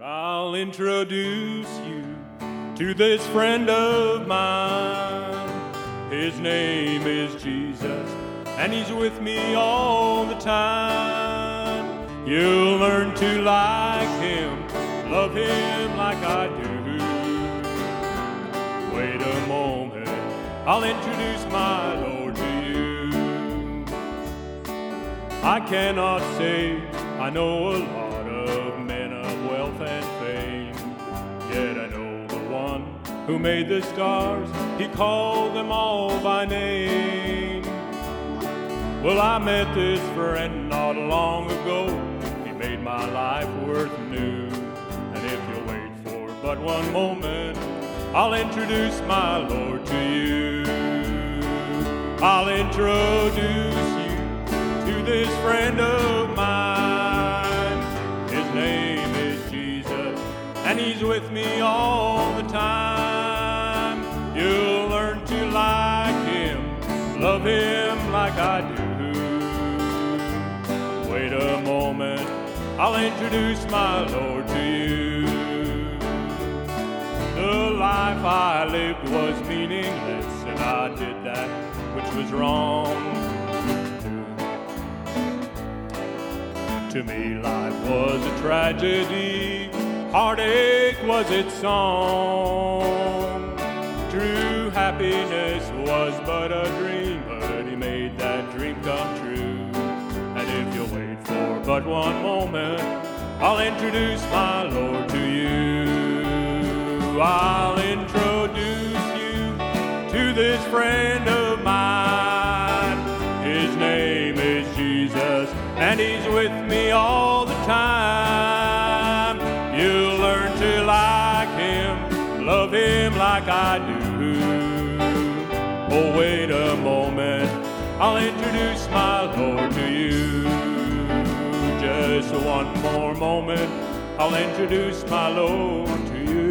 I'll introduce you to this friend of mine. His name is Jesus, and he's with me all the time. You'll learn to like him, love him like I do. Wait a moment, I'll introduce my Lord to you. I cannot say I know a lot wealth and fame, yet I know the one who made the stars. He called them all by name. Well, I met this friend not long ago. He made my life worth new. And if you'll wait for but one moment, I'll introduce my Lord to you. I'll introduce you to this friend of mine. And he's with me all the time. You'll learn to like him, love him like I do. Wait a moment, I'll introduce my Lord to you. The life I lived was meaningless, and I did that which was wrong. To me, life was a tragedy, heartache was its song. True happiness was but a dream, but he made that dream come true. And if you'll wait for but one moment, I'll introduce my Lord to you. I'll introduce you to this friend of mine. His name is Jesus, and he's with me all the time. You'll learn to like him, love him like I do. Oh, wait a moment, I'll introduce my Lord to you. Just one more moment, I'll introduce my Lord to